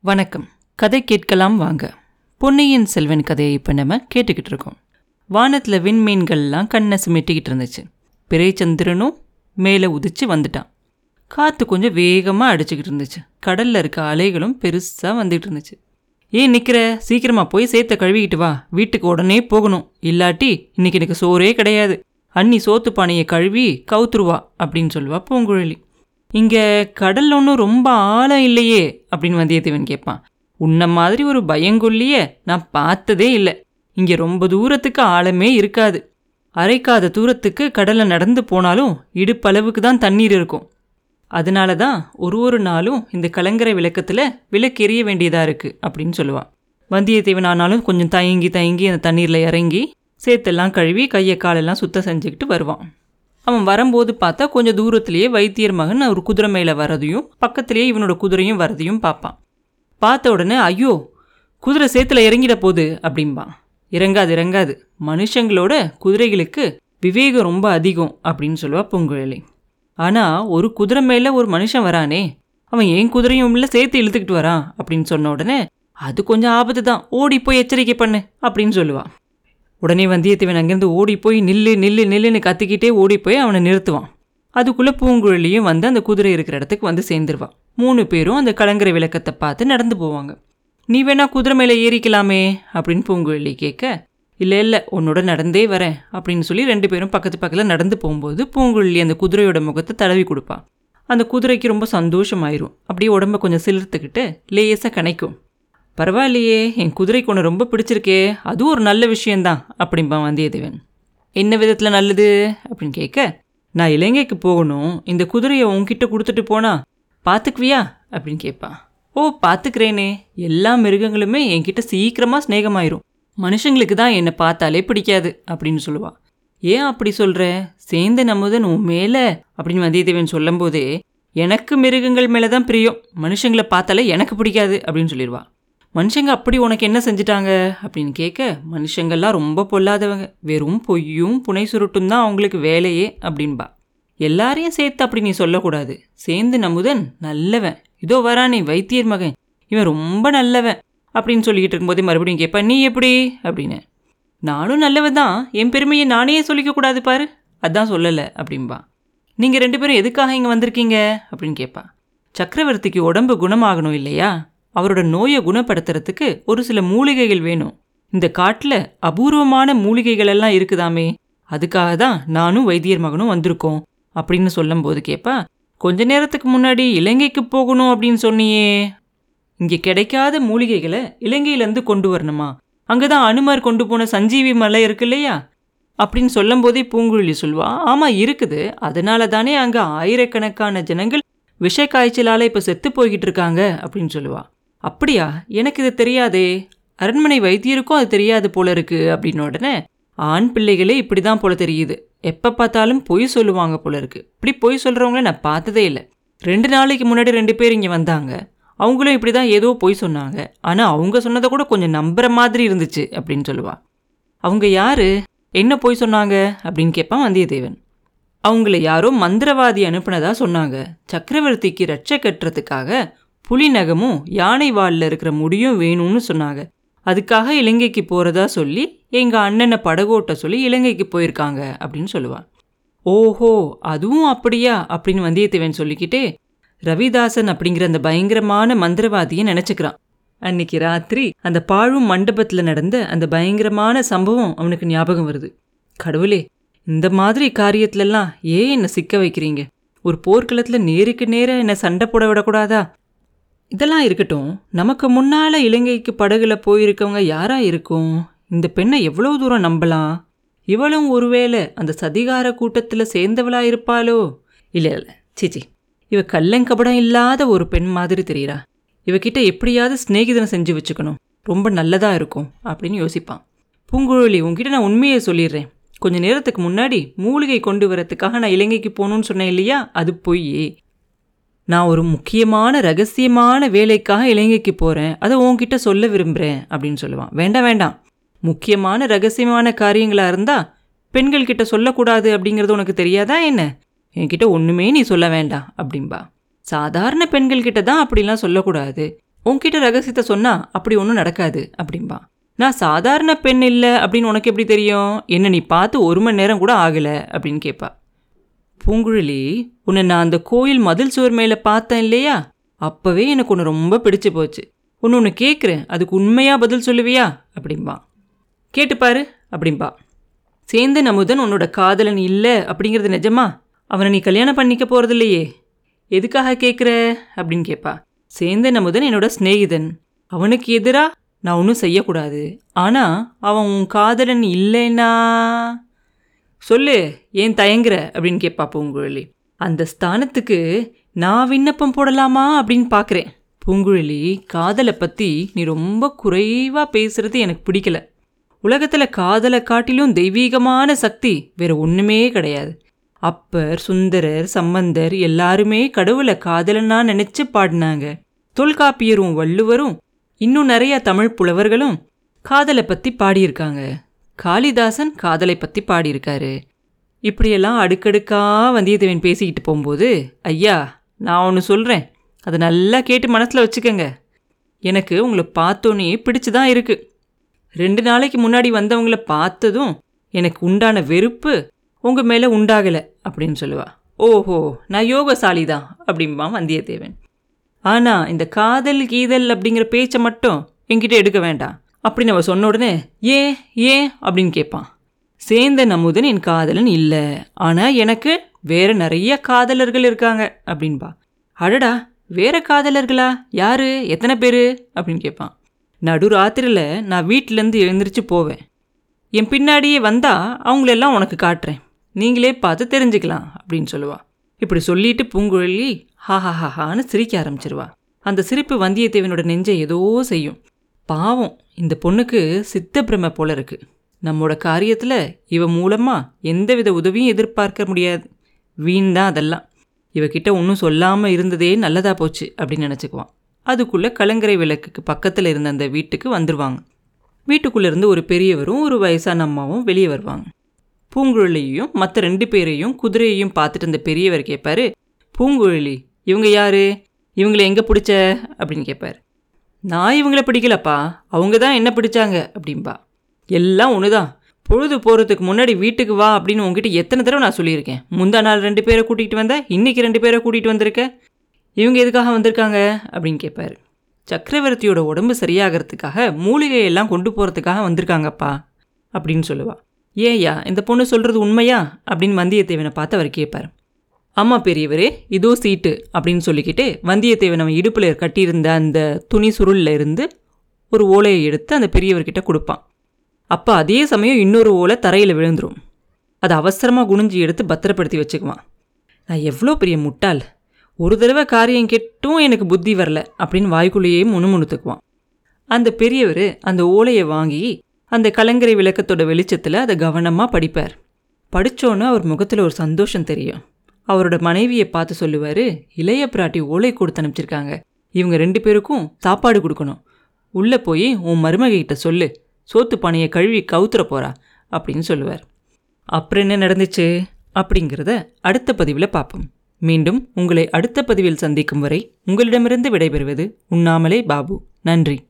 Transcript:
வணக்கம். கதை கேட்கலாம் வாங்க. பொன்னியின் செல்வன் கதையை இப்போ நம்ம கேட்டுக்கிட்டு இருக்கோம். வானத்தில் விண்மீன்கள்லாம் கண்ணை சுமிட்டிக்கிட்டு இருந்துச்சு. பிறைச்சந்திரனும் மேலே உதிச்சு வந்துட்டான். காற்று கொஞ்சம் வேகமாக அடிச்சுக்கிட்டு இருந்துச்சு. கடலில் இருக்க அலைகளும் பெருசாக வந்துகிட்டு இருந்துச்சு. ஏன் நிற்கிற சீக்கிரமாக போய் சேர்த்த கழுவிக்கிட்டு வா. வீட்டுக்கு உடனே போகணும். இல்லாட்டி இன்னைக்கு எனக்கு சோறே கிடையாது. அண்ணி சோத்து பானையை கழுவி கவுத்துருவா அப்படின்னு சொல்லுவா பூங்குழலி. இங்கே கடல் ஒன்றும் ரொம்ப ஆழம் இல்லையே அப்படின்னு வந்தியத்தேவன் கேட்பான். உன்ன மாதிரி ஒரு பயங்கொல்லிய நான் பார்த்ததே இல்லை. இங்கே ரொம்ப தூரத்துக்கு ஆழமே இருக்காது. அரைக்காத தூரத்துக்கு கடலில் நடந்து போனாலும் இடுப்பளவுக்கு தான் தண்ணீர் இருக்கும். அதனால தான் ஒரு ஒரு நாளும் இந்த கலங்கரை விளக்கத்தில் விளக்கு வேண்டியதாக இருக்குது அப்படின்னு சொல்லுவான். வந்தியத்தேவன் ஆனாலும் கொஞ்சம் தயங்கி தயங்கி அந்த தண்ணீரில் இறங்கி சேத்தெல்லாம் கழுவி கையை காலெல்லாம் சுத்தம் செஞ்சுக்கிட்டு வருவான். அவன் வரும்போது பார்த்தா கொஞ்சம் தூரத்திலேயே வைத்தியர் மகன் ஒரு குதிரை மேலே வரதையும் பக்கத்திலேயே இவனோட குதிரையும் வரதையும் பார்ப்பான். பார்த்த உடனே ஐயோ குதிரை சேத்துல இறங்கிட போகுது அப்படிம்பான். இறங்காது இறங்காது. மனுஷங்களோட குதிரைகளுக்கு விவேகம் ரொம்ப அதிகம் அப்படின்னு சொல்லுவா பூங்குழலி. ஆனால் ஒரு குதிரை மேலே ஒரு மனுஷன் வரானே அவன் ஏன் குதிரையும் இல்லை சேர்த்து இழுத்துக்கிட்டு வரான்? அப்படின்னு சொன்ன உடனே அது கொஞ்சம் ஆபத்து தான் ஓடி போய் எச்சரிக்கை பண்ணு அப்படின்னு சொல்லுவான் உடனே வந்தியத்தேவன் அங்கேருந்து ஓடி போய் நில்லு நில்லு நில்லுன்னு கத்திக்கிட்டே ஓடிப்போய் அவனை நிறுத்துவான். அதுக்குள்ளே பூங்குழலியும் வந்து அந்த குதிரை இருக்கிற இடத்துக்கு வந்து சேர்ந்துருவான் மூணு பேரும் அந்த கலங்கரை விளக்கத்தை பார்த்து நடந்து போவாங்க. நீ வேணா குதிரை மேலே ஏறிக்கலாமே அப்படின்னு பூங்குழலி கேட்க இல்லை இல்லை உன்னோட நடந்தே வரேன் அப்படின்னு சொல்லி ரெண்டு பேரும் பக்கத்து பக்கத்தில் நடந்து போகும்போது பூங்குழலி அந்த குதிரையோட முகத்தை தடவி கொடுப்பா. அந்த குதிரைக்கு ரொம்ப சந்தோஷமாயிரும். அப்படியே உடம்ப கொஞ்சம் சிலிர்த்துக்கிட்டு லேசாக கனைக்கும். பரவாயில்லையே என் குதிரைக்கு ஒன்று ரொம்ப பிடிச்சிருக்கே அதுவும் ஒரு நல்ல விஷயந்தான் அப்படிம்பான் வந்தியத்தேவன். என்ன விதத்தில் நல்லது? அப்படின்னு கேட்க நான் இலங்கைக்கு போகணும் இந்த குதிரையை உன்கிட்ட கொடுத்துட்டு போனா பார்த்துக்குவியா அப்படின்னு கேட்பான். ஓ பார்த்துக்கிறேனே எல்லா மிருகங்களுமே என்கிட்ட சீக்கிரமாக ஸ்நேகமாயிரும் மனுஷங்களுக்கு தான் என்னை பார்த்தாலே பிடிக்காது அப்படின்னு சொல்லுவாள் ஏன் அப்படி சொல்கிற சேர்ந்த நமுதன் உன் மேலே அப்படின்னு வந்தியத்தேவன் சொல்லும்போதே எனக்கு மிருகங்கள் மேலே தான் பிரியம் மனுஷங்களை பார்த்தாலே எனக்கு பிடிக்காது அப்படின்னு சொல்லிடுவா மனுஷங்க அப்படி உனக்கு என்ன செஞ்சிட்டாங்க? அப்படின்னு கேட்க மனுஷங்கள்லாம் ரொம்ப பொல்லாதவங்க. வெறும் பொய்யும் புனை சுருட்டும் தான் அவங்களுக்கு வேலையே அப்படின்பா. எல்லாரையும் சேர்த்து அப்படி நீ சொல்லக்கூடாது. சேர்ந்து நமுதன் நல்லவன். இதோ வரானே வைத்தியர் மகன். இவன் ரொம்ப நல்லவன் அப்படின்னு சொல்லிக்கிட்டு இருக்கும்போதே மறுபடியும் கேட்பா நீ எப்படி? அப்படின்னு. நானும் நல்லவன் தான். என் பெருமையை நானே சொல்லிக்க கூடாது பாரு. அதான் சொல்லலை அப்படின்பா. நீங்கள் ரெண்டு பேரும் எதுக்காக இங்கே வந்திருக்கீங்க? அப்படின்னு கேட்பா. சக்கரவர்த்திக்கு உடம்பு குணமாகணும் இல்லையா? அவரோட நோயை குணப்படுத்துறதுக்கு ஒரு சில மூலிகைகள் வேணும். இந்த காட்டில் அபூர்வமான மூலிகைகள் எல்லாம் இருக்குதாமே. அதுக்காக தான் நானும் வைத்தியர் மகனும் வந்திருக்கோம் அப்படின்னு சொல்லும்போது கேட்பா கொஞ்ச நேரத்துக்கு முன்னாடி இலங்கைக்கு போகணும் அப்படின்னு சொன்னியே. இங்கே கிடைக்காத மூலிகைகளை இலங்கையிலேருந்து கொண்டு வரணுமா? அங்கே தான் அனுமர் கொண்டு போன சஞ்சீவி மலை இருக்கு இல்லையா? அப்படின்னு சொல்லும்போதே பூங்குழலி சொல்வா ஆமாம் இருக்குது. அதனால தானே அங்கே ஆயிரக்கணக்கான ஜனங்கள் விஷ காய்ச்சலால் இப்போ செத்து போய்கிட்டு இருக்காங்க அப்படின்னு சொல்லுவா. அப்படியா? எனக்கு இது தெரியாதே. அரண்மனை வைத்தியருக்கும் அது தெரியாது போல இருக்கு அப்படின்னு உடனே ஆண் பிள்ளைகளே இப்படி தான் போல தெரியுது. எப்போ பார்த்தாலும் பொய் சொல்லுவாங்க போல இருக்கு. இப்படி பொய் சொல்கிறவங்கள நான் பார்த்ததே இல்லை. ரெண்டு நாளைக்கு முன்னாடி ரெண்டு பேர் இங்கே வந்தாங்க. அவங்களும் இப்படி தான் ஏதோ பொய் சொன்னாங்க. ஆனால் அவங்க சொன்னதை கூட கொஞ்சம் நம்புற மாதிரி இருந்துச்சு அப்படின்னு சொல்லுவா. அவங்க யாரு? என்ன பொய் சொன்னாங்க? அப்படின்னு கேட்பான் வந்தியத்தேவன். அவங்கள யாரோ மந்திரவாதி அனுப்புனதா சொன்னாங்க. சக்கரவர்த்திக்கு ரட்சை கட்டுறதுக்காக புலி நகமும் யானை வாலில் இருக்கிற முடியும் வேணும்னு சொன்னாங்க. அதுக்காக இலங்கைக்கு போகிறதா சொல்லி எங்கள் அண்ணனை படகோட்ட சொல்லி இலங்கைக்கு போயிருக்காங்க அப்படின்னு சொல்லுவான். ஓஹோ அதுவும் அப்படியா? அப்படின்னு வந்தியத்தேவன் சொல்லிக்கிட்டே ரவிதாசன் அப்படிங்கிற அந்த பயங்கரமான மந்திரவாதியை நினச்சிக்கிறான். அன்னைக்கு ராத்திரி அந்த பாழும் மண்டபத்தில் நடந்த அந்த பயங்கரமான சம்பவம் அவனுக்கு ஞாபகம் வருது. கடவுளே இந்த மாதிரி காரியத்துலலாம் ஏன் என்னை சிக்க வைக்கிறீங்க? ஒரு போர்க்களத்தில் நேருக்கு நேர என்னை சண்டை போட விடக்கூடாதா? இதெல்லாம் இருக்கட்டும். நமக்கு முன்னால் இலங்கைக்கு படகுல போயிருக்கவங்க யாராக இருக்கும்? இந்த பெண்ணை எவ்வளோ தூரம் நம்பலாம்? இவளும் ஒருவேளை அந்த சதிகார கூட்டத்தில் சேர்ந்தவளா இருப்பாளோ? இல்லை இல்லை. சீச்சி இவ கள்ளங்கபடம் இல்லாத ஒரு பெண் மாதிரி தெரியுறா. இவகிட்ட எப்படியாவது சிநேகிதனை செஞ்சு வச்சுக்கணும். ரொம்ப நல்லதாக இருக்கும் அப்படின்னு யோசிப்பான். பூங்குழலி உங்ககிட்ட நான் உண்மையை சொல்லிடுறேன். கொஞ்ச நேரத்துக்கு முன்னாடி மூலிகை கொண்டு வரத்துக்காக நான் இலங்கைக்கு போகணும்னு சொன்னேன் இல்லையா? அது பொய் நான் ஒரு முக்கியமான ரகசியமான வேலைக்காக இலங்கைக்கு போகிறேன் அதை உன்கிட்ட சொல்ல விரும்புகிறேன் அப்படின்னு சொல்லுவான். வேண்டாம் வேண்டாம். முக்கியமான ரகசியமான காரியங்களாக இருந்தால் பெண்கள் கிட்ட சொல்லக்கூடாது அப்படிங்கிறது உனக்கு தெரியாதா என்ன? என்கிட்ட ஒன்றுமே நீ சொல்ல வேண்டாம் அப்படின்பா சாதாரண பெண்கள் கிட்ட தான் அப்படிலாம் சொல்லக்கூடாது. உன்கிட்ட ரகசியத்தை சொன்னால் அப்படி ஒன்றும் நடக்காது அப்படிம்பா. நான் சாதாரண பெண் இல்லை அப்படின்னு உனக்கு எப்படி தெரியும்? என்ன நீ பார்த்து ஒரு மணி நேரம் கூட ஆகலை அப்படின்னு கேட்பா பூங்குழலி உன்னை நான் அந்த கோயில் மதில் சுவர் மேலே பார்த்தேன் இல்லையா? அப்போவே எனக்கு ஒன்று ரொம்ப பிடிச்சு போச்சு. ஒன்று ஒன்று கேட்குறேன் அதுக்கு உண்மையாக பதில் சொல்லுவியா? அப்படிம்பா. கேட்டுப்பாரு அப்படிம்பா. சேர்ந்த அமுதன் உன்னோட காதலன் இல்லை அப்படிங்கிறது நிஜமா? அவனை நீ கல்யாணம் பண்ணிக்க போகிறதில்லையே எதுக்காக கேட்குற அப்படின்னு கேட்பா சேந்தன் அமுதன் என்னோட சிநேகிதன். அவனுக்கு எதிராக நான் ஒன்றும் செய்யக்கூடாது. ஆனால் அவன் உன் காதலன் இல்லைன்னா சொல்லு ஏன் தயங்குற? அப்படின்னு கேட்பா பூங்குழலி. அந்த ஸ்தானத்துக்கு நான் விண்ணப்பம் போடலாமா அப்படின்னு பார்க்குறேன் பூங்குழலி காதலை பற்றி நீ ரொம்ப குறைவாக பேசுகிறது எனக்கு பிடிக்கல. உலகத்தில் காதலை காட்டிலும் தெய்வீகமான சக்தி வேற ஒன்றுமே கிடையாது. அப்பர் சுந்தரர் சம்பந்தர் எல்லாருமே கடவுளை காதலனா நினச்சி பாடினாங்க. தொல்காப்பியரும் வள்ளுவரும் இன்னும் நிறைய தமிழ் புலவர்களும் காதலை பற்றி பாடியிருக்காங்க. காளிதாசன் காதலை பற்றி பாடியிருக்காரு. இப்படியெல்லாம் அடுக்கடுக்காக வந்தியத்தேவன் பேசிக்கிட்டு போகும்போது ஐயா நான் ஒன்று சொல்கிறேன் அதை நல்லா கேட்டு மனசில் வச்சுக்கோங்க. எனக்கு உங்களை பார்த்தோன்னே பிடிச்சு தான் இருக்குது ரெண்டு நாளைக்கு முன்னாடி வந்தவங்கள பார்த்ததும் எனக்கு உண்டான வெறுப்பு உங்கள் மேலே உண்டாகலை அப்படின்னு சொல்லுவா. ஓஹோ நான் யோகசாலி தான் அப்படிம்பான் வந்தியத்தேவன். ஆனால் இந்த காதல் கீதல் அப்படிங்கிற பேச்சை மட்டும் என்கிட்ட எடுக்க வேண்டாம். அப்படின்னு அவள் சொன்ன உடனே ஏன் ஏன்? அப்படின்னு கேட்பான் சேர்ந்த நமுதன் என் காதலன் இல்லை. ஆனால் எனக்கு வேற நிறைய காதலர்கள் இருக்காங்க அப்படின்பா. அடடா வேற காதலர்களா? யாரு? எத்தனை பேர்? அப்படின்னு கேட்பான் நடுராத்திரியில் நான் வீட்டிலேருந்து எழுந்திரிச்சு போவேன். என் பின்னாடியே வந்தால் அவங்களெல்லாம் உனக்கு காட்டுறேன். நீங்களே பார்த்து தெரிஞ்சுக்கலாம் அப்படின்னு சொல்லுவா. இப்படி சொல்லிட்டு பூங்குழலி ஹா ஹா ஹான்னு சிரிக்க ஆரம்பிச்சிருவா. அந்த சிரிப்பு வந்தியத்தேவனோட நெஞ்சை ஏதோ செய்யும். பாவம். இந்த பொண்ணுக்கு சித்த பிரமை போல இருக்கு. நம்மோட காரியத்தில் இவ மூலமாக எந்தவித உதவியும் எதிர்பார்க்க முடியாது. வீண் தான் அதெல்லாம். இவகிட்ட ஒன்றும் சொல்லாமல் இருந்ததே நல்லதாக போச்சு அப்படின்னு நினச்சிக்குவான். அதுக்குள்ளே கலங்கரை விளக்குக்கு பக்கத்தில் இருந்த அந்த வீட்டுக்கு வந்துடுவாங்க வீட்டுக்குள்ளே இருந்து ஒரு பெரியவரும் ஒரு வயசான அம்மாவும் வெளியே வருவாங்க. பூங்குழலியையும் மற்ற ரெண்டு பேரையும் குதிரையையும் பார்த்துட்டு அந்த பெரியவர் கேட்பாரு பூங்குழலி இவங்க யாரு? இவங்களை எங்கே பிடிச்ச? அப்படின்னு கேட்பார் நான் இவங்கள பிடிக்கலப்பா. அவங்க தான் என்ன பிடிச்சாங்க அப்படின்பா எல்லாம் ஒன்று தான் பொழுது போகிறதுக்கு முன்னாடி வீட்டுக்கு வா அப்படின்னு உங்ககிட்ட எத்தனை தடவை நான் சொல்லியிருக்கேன். முந்தா நாள் ரெண்டு பேரை கூட்டிகிட்டு வந்தேன் இன்றைக்கி ரெண்டு பேரை கூட்டிகிட்டு வந்திருக்க. இவங்க எதுக்காக வந்திருக்காங்க அப்படின்னு கேட்பாரு சக்கரவர்த்தியோட உடம்பு சரியாகிறதுக்காக மூலிகையெல்லாம் கொண்டு போகிறதுக்காக வந்திருக்காங்கப்பா அப்படின்னு சொல்லுவா. ஏயா இந்த பொண்ணு சொல்கிறது உண்மையா அப்படின்னு வந்தியத்தேவனை பார்த்து அவர் கேட்பார் ஆமாம் பெரியவரே இதோ சீட்டு அப்படின்னு சொல்லிக்கிட்டு வந்தியத்தேவன் அவன் இடுப்பில் கட்டியிருந்த அந்த துணி சுருளில் இருந்து ஒரு ஓலையை எடுத்து அந்த பெரியவர்கிட்ட கொடுப்பான். அப்போ அதே சமயம் இன்னொரு ஓலை தரையில் விழுந்துடும் அதை அவசரமாக குனிஞ்சு எடுத்து பத்திரப்படுத்தி வச்சுக்குவான். நான் எவ்வளோ பெரிய முட்டாள். ஒரு தடவை காரியம் கெட்டும் எனக்கு புத்தி வரல அப்படின்னு வாய்க்குள்ளேயே முணுமுணுத்துக்குவான். அந்த பெரியவர் அந்த ஓலையை வாங்கி அந்த கலங்கரை விளக்கத்தோட வெளிச்சத்தில் அதை கவனமாக படிப்பார். படித்தோன்னு அவர் முகத்தில் ஒரு சந்தோஷம் தெரியும். அவரோட மனைவியை பார்த்து சொல்லுவார் இளைய பிராட்டி ஓலை கொடுத்து அனுப்பிச்சிருக்காங்க. இவங்க ரெண்டு பேருக்கும் சாப்பாடு கொடுக்கணும். உள்ளே போய் உன் மருமகிட்ட சொல்லு. சோத்து பானையை கழுவி கவுத்துற போறா அப்படின்னு சொல்லுவார். அப்புறம் என்ன நடந்துச்சு? அப்படிங்கிறத அடுத்த பதிவில் பார்ப்போம். மீண்டும் உங்களை அடுத்த பதிவில் சந்திக்கும் வரை உங்களிடமிருந்து விடைபெறுவது உண்ணாமலே பாபு. நன்றி.